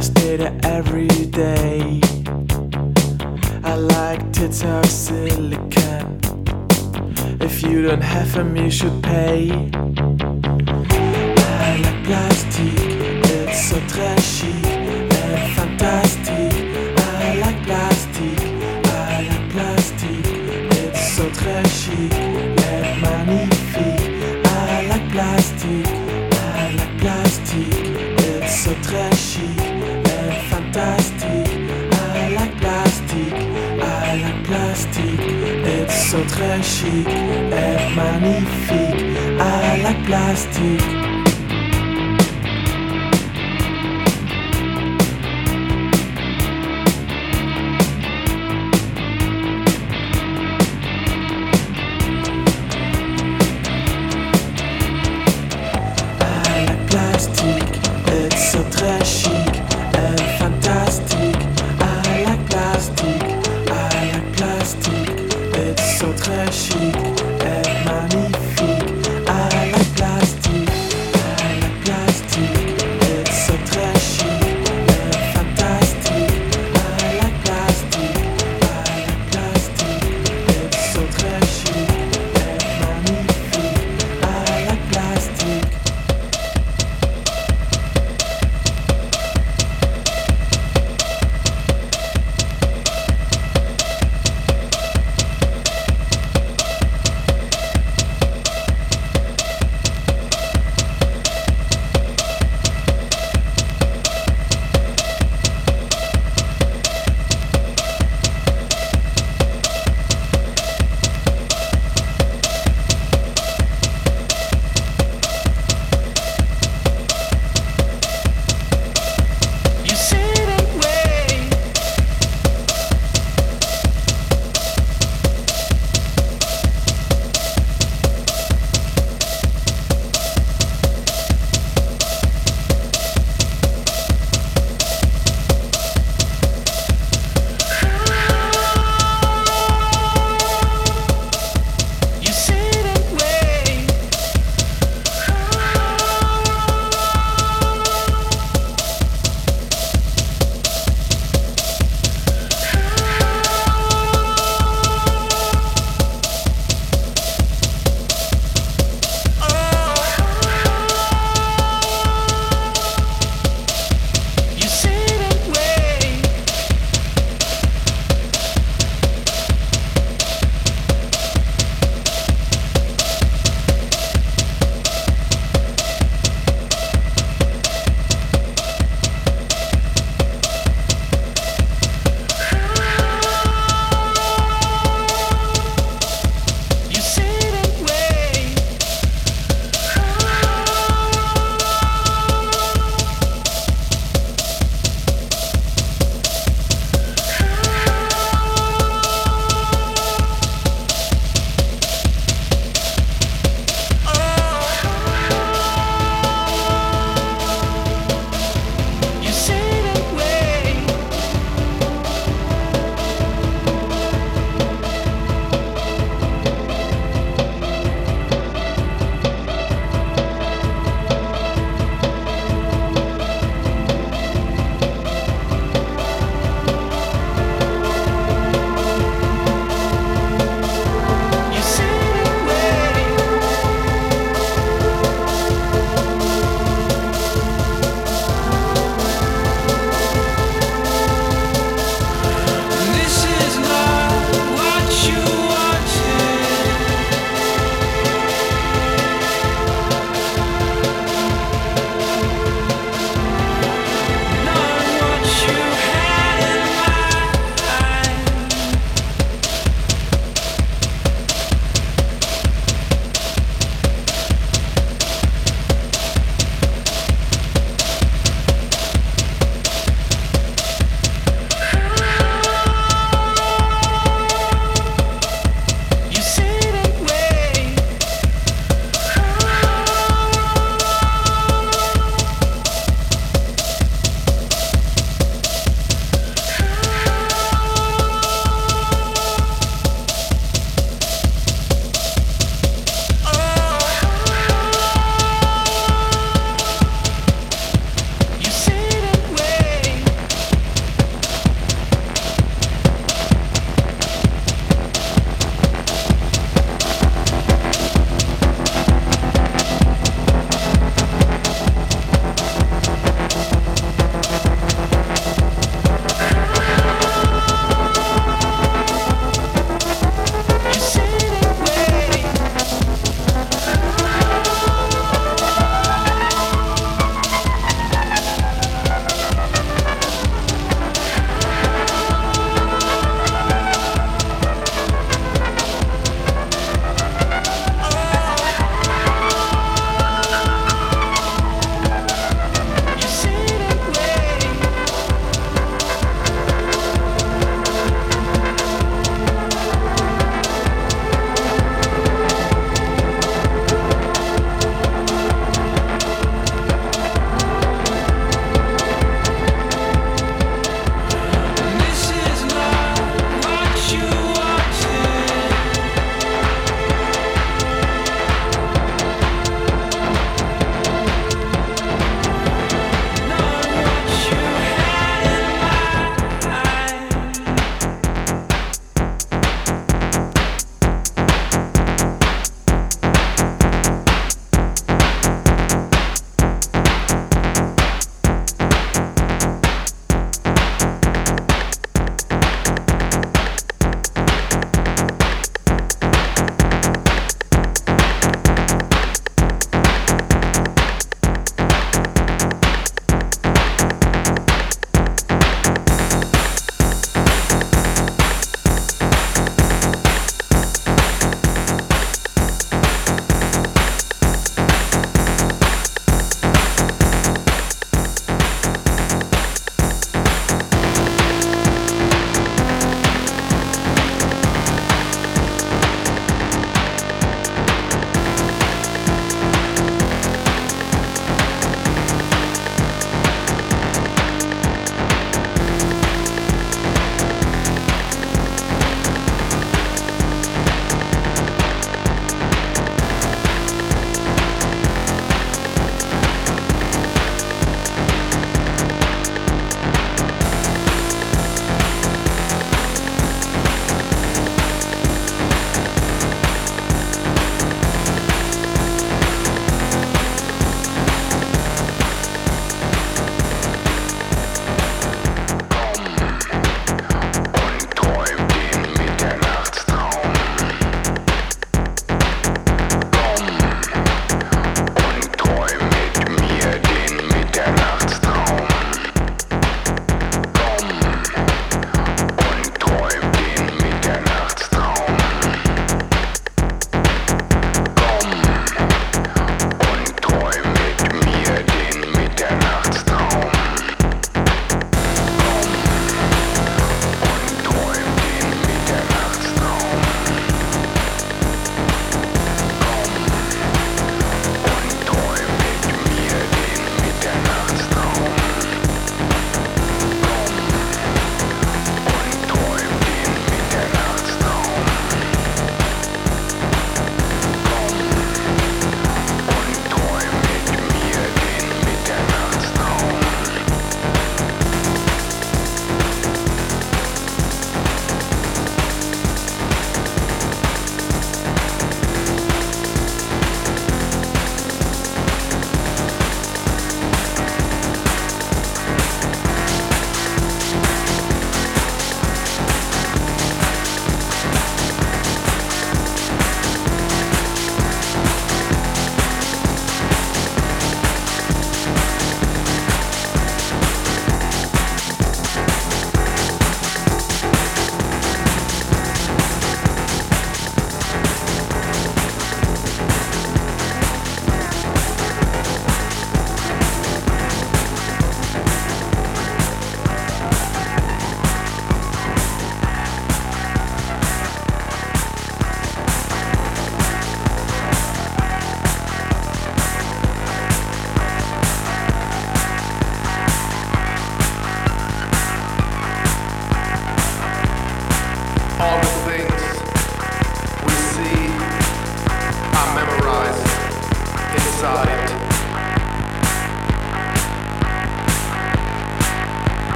I stay there every day. I like tits talk silicon. If you don't have them, you should pay. I like plastic, it's so trashy. sont très chic, est magnifique à la plastique.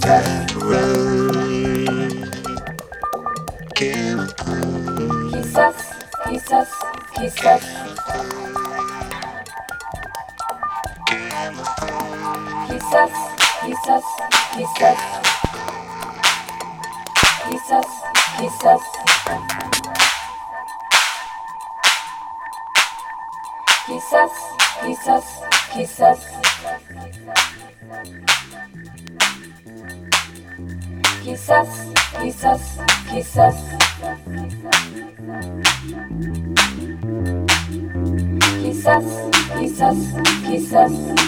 Kiss us, kiss us, kiss us. Jesus. Jesus, Jesus, Jesus. Jesus, Jesus. Jesus, Jesus, kisses, kisses. Kisses, kisses, kisses.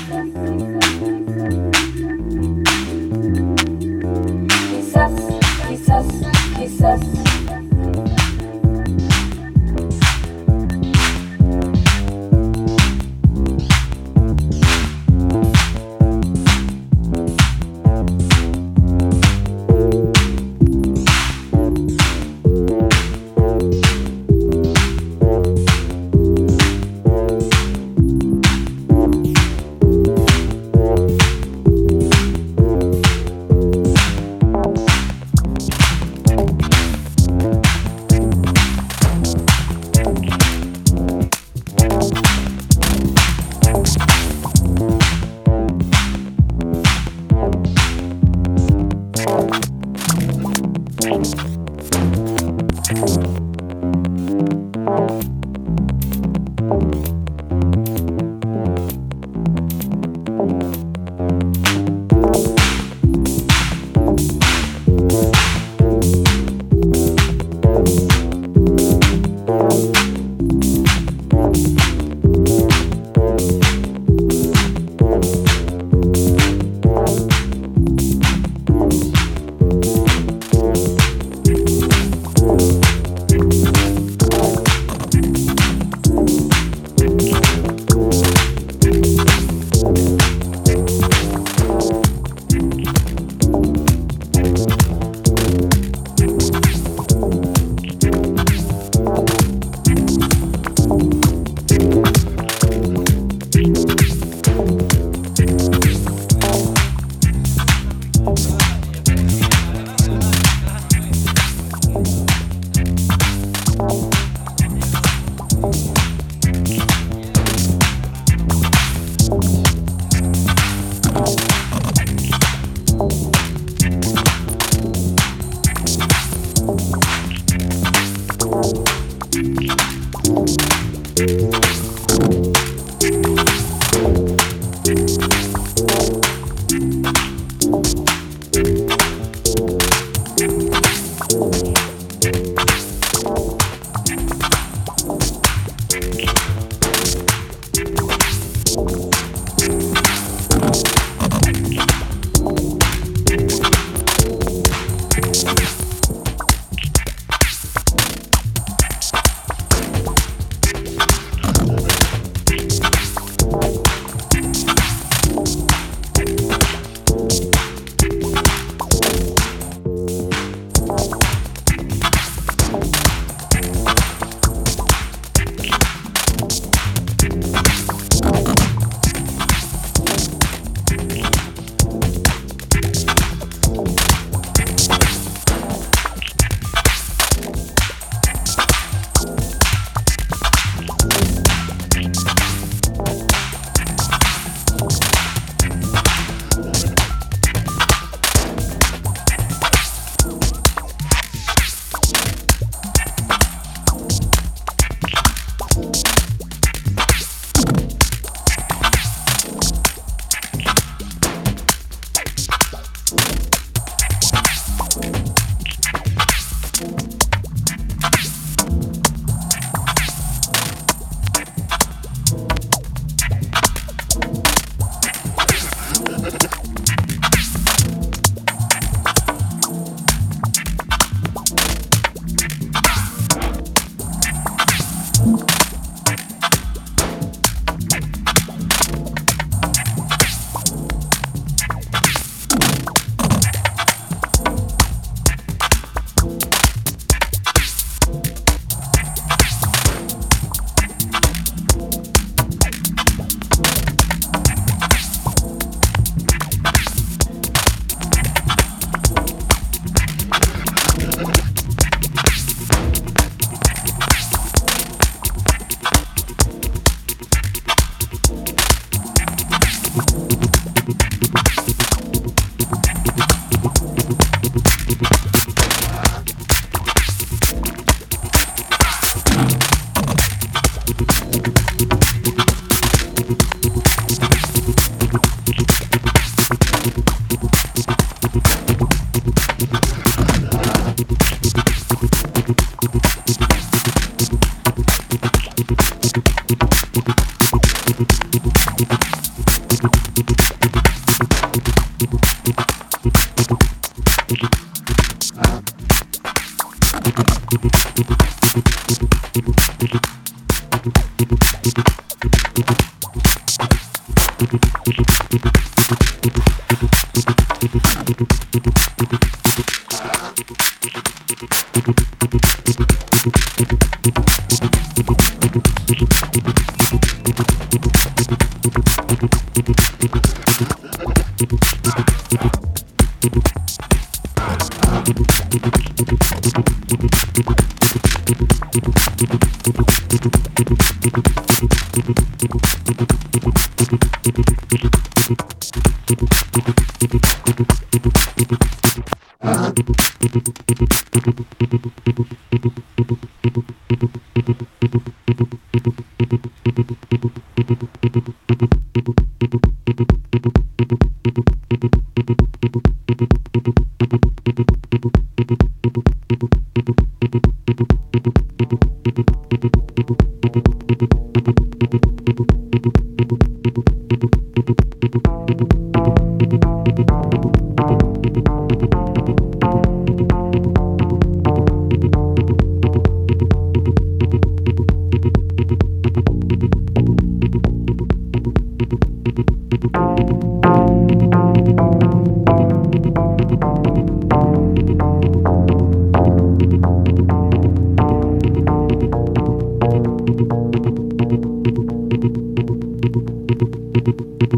Thank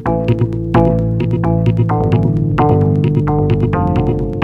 you.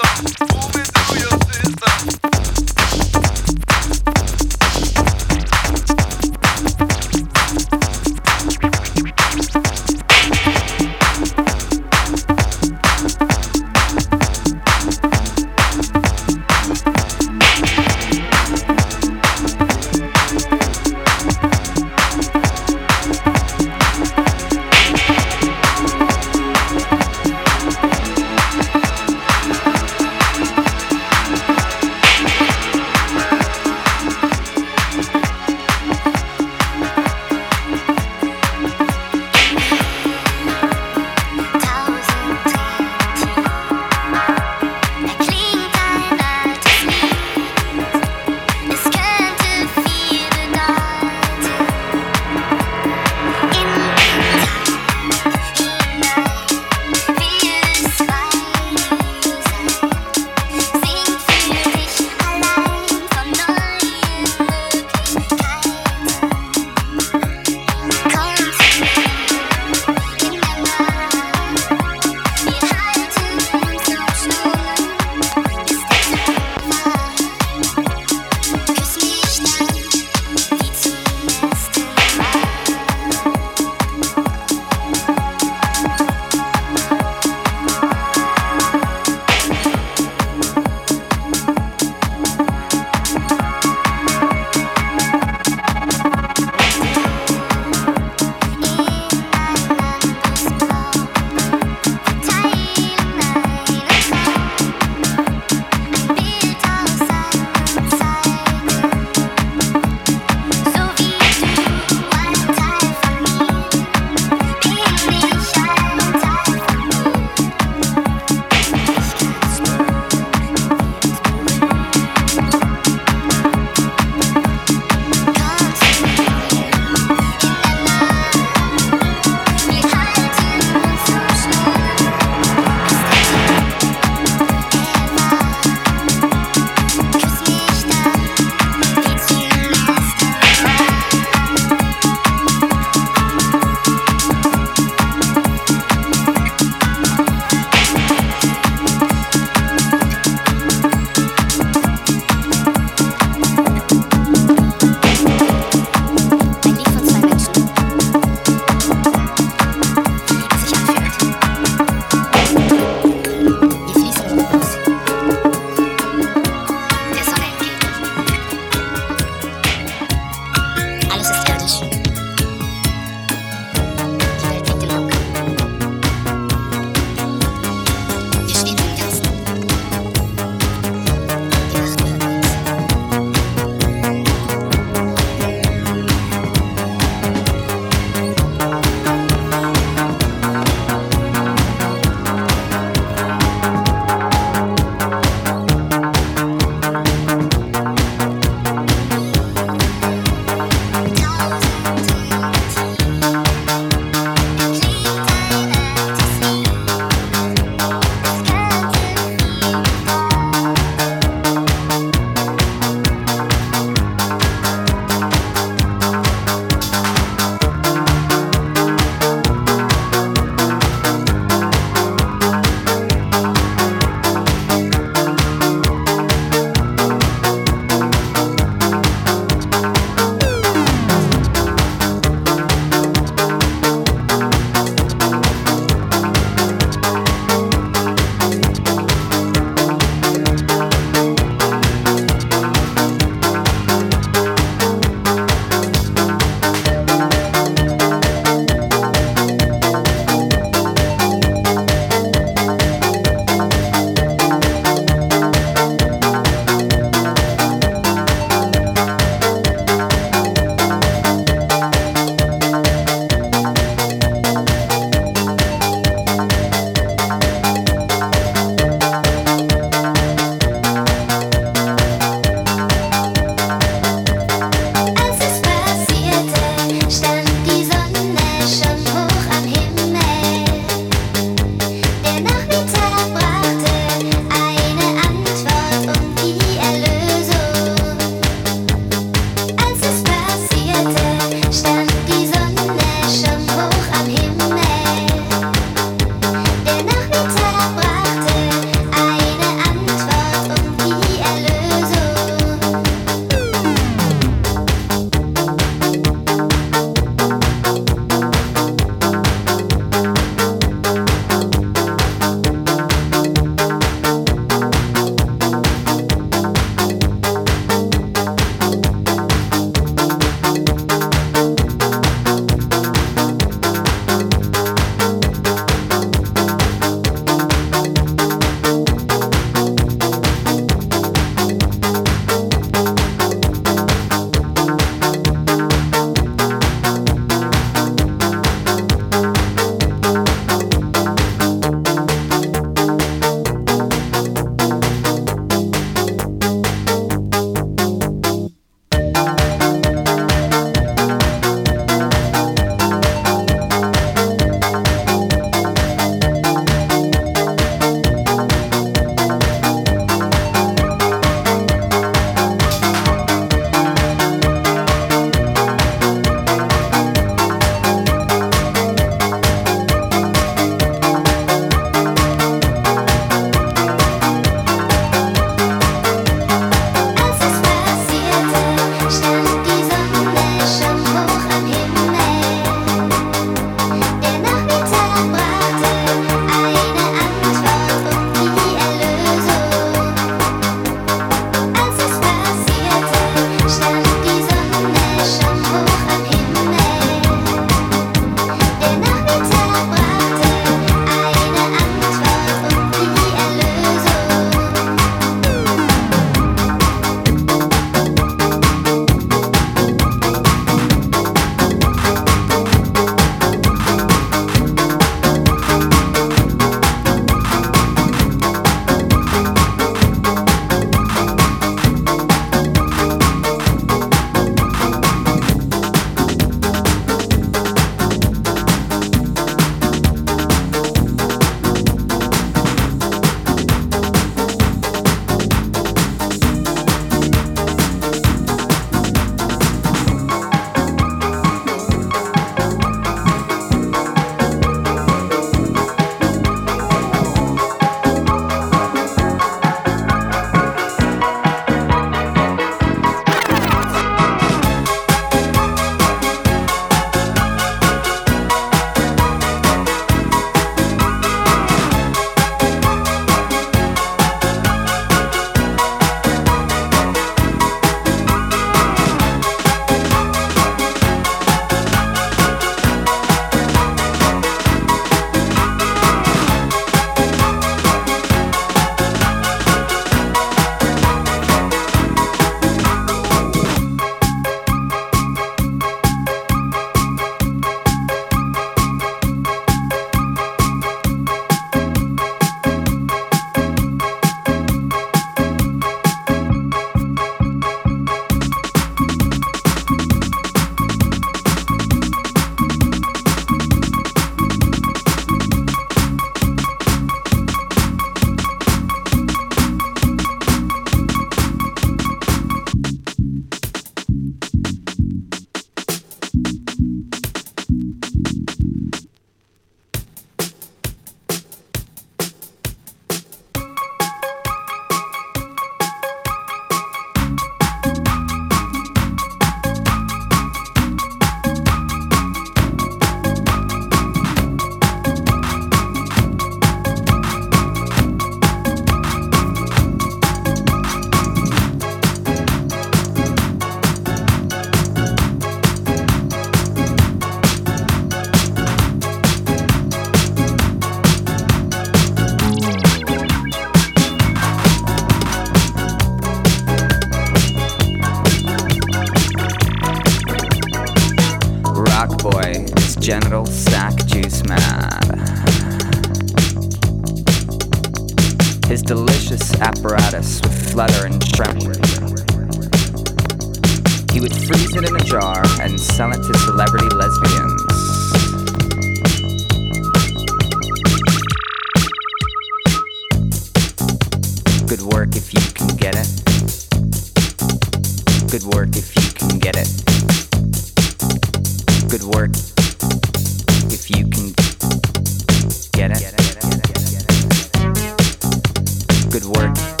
Good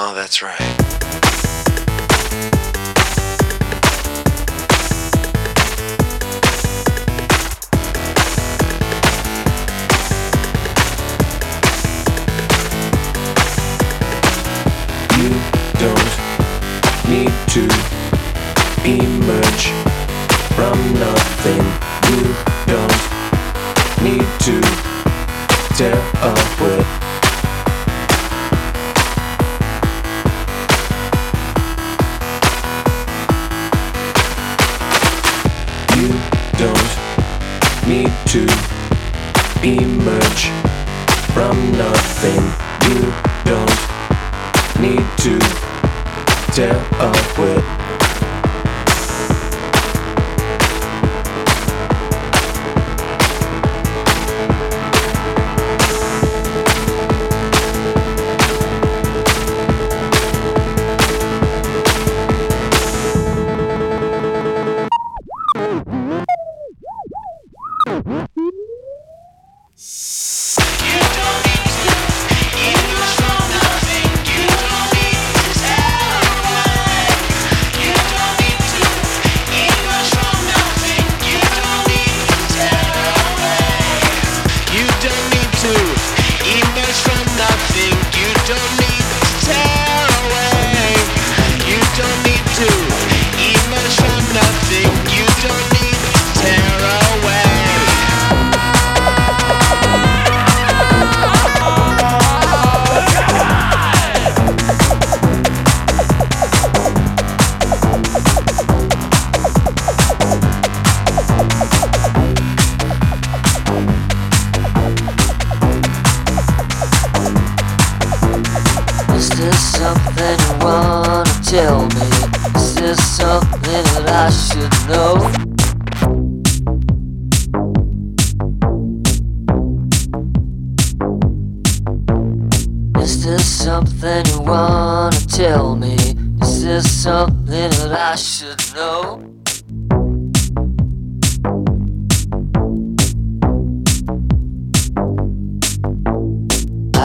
huh, that's right. You don't need to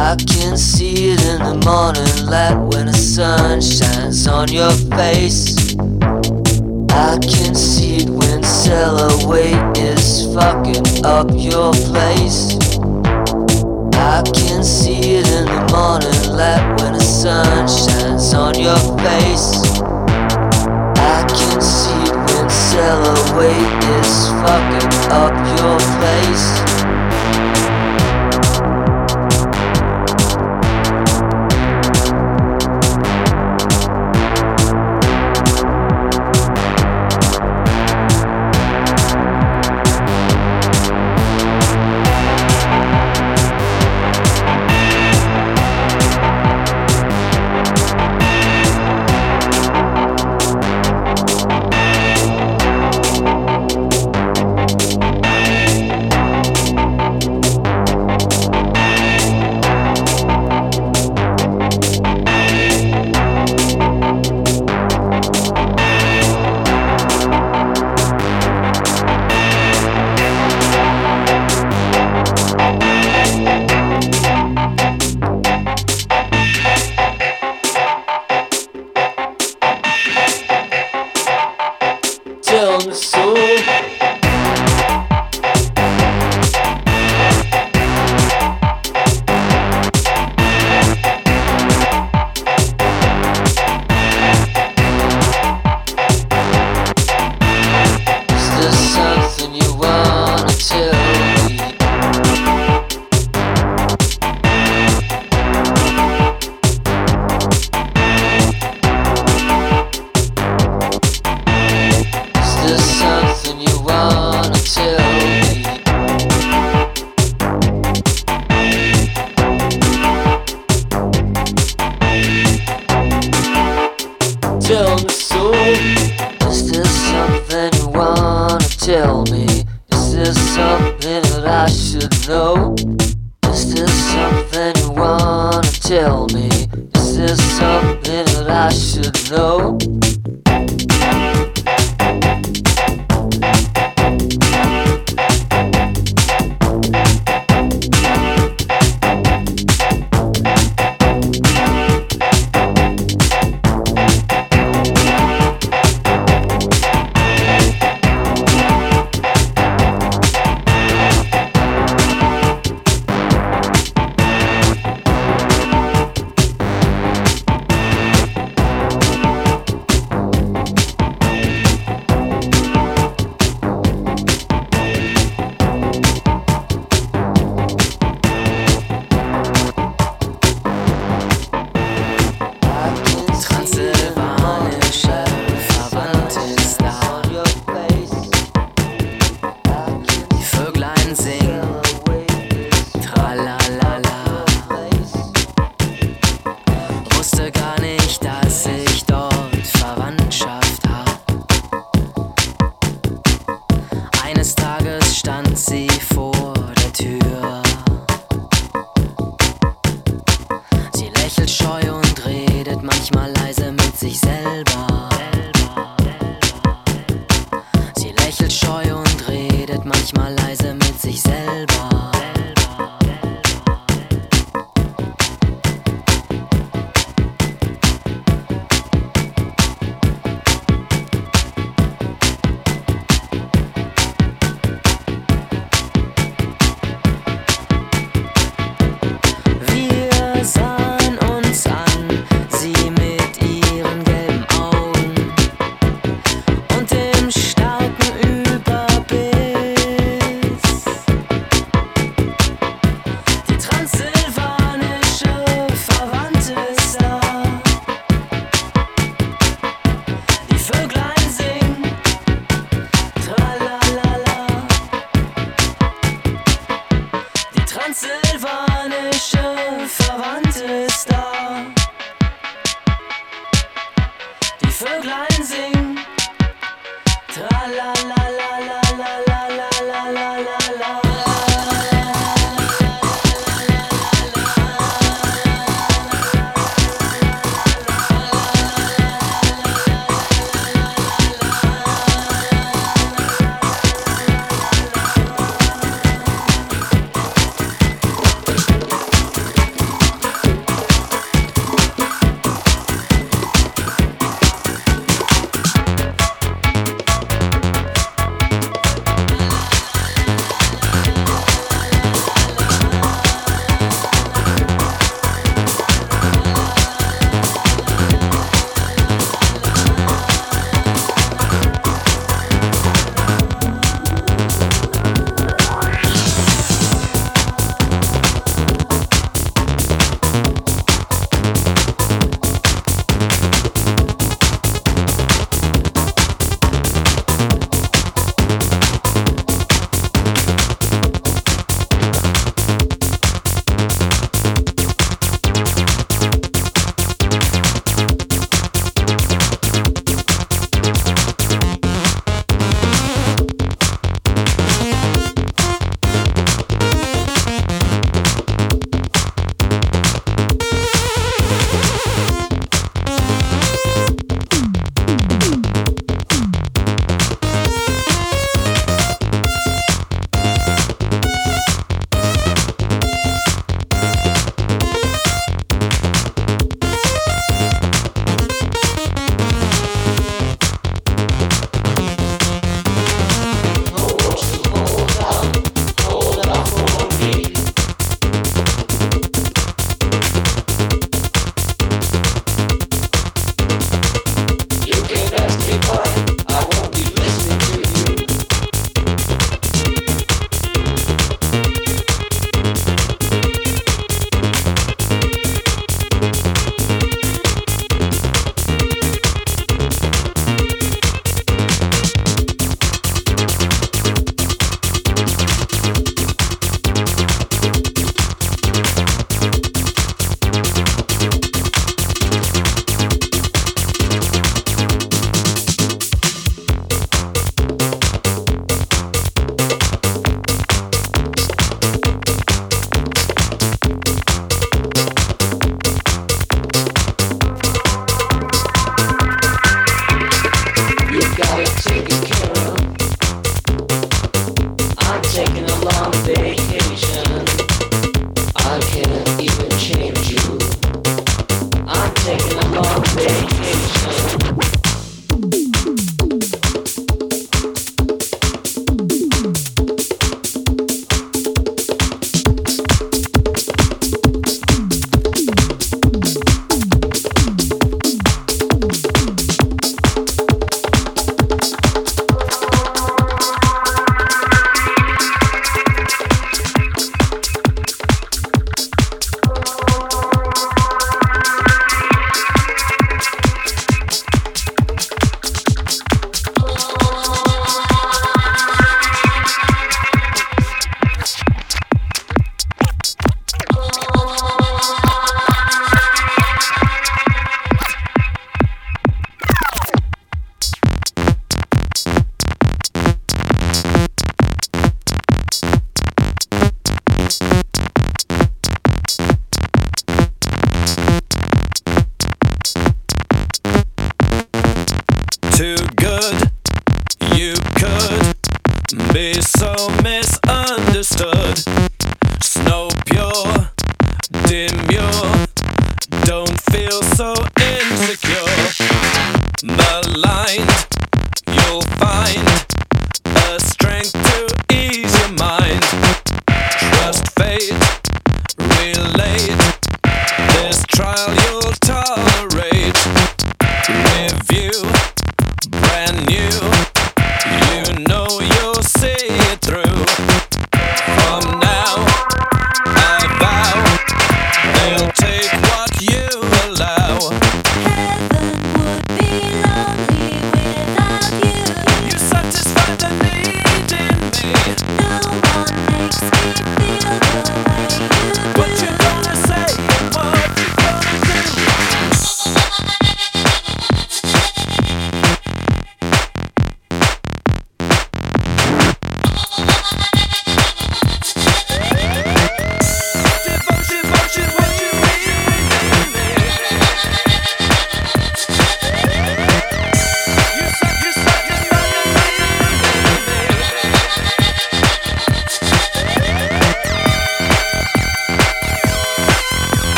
I can see it in the morning light when the sun shines on your face. I can see it when Cellaway is fucking up your place. I can see it in the morning light when the sun shines on your face. I can see it when Cellaway is fucking up your place.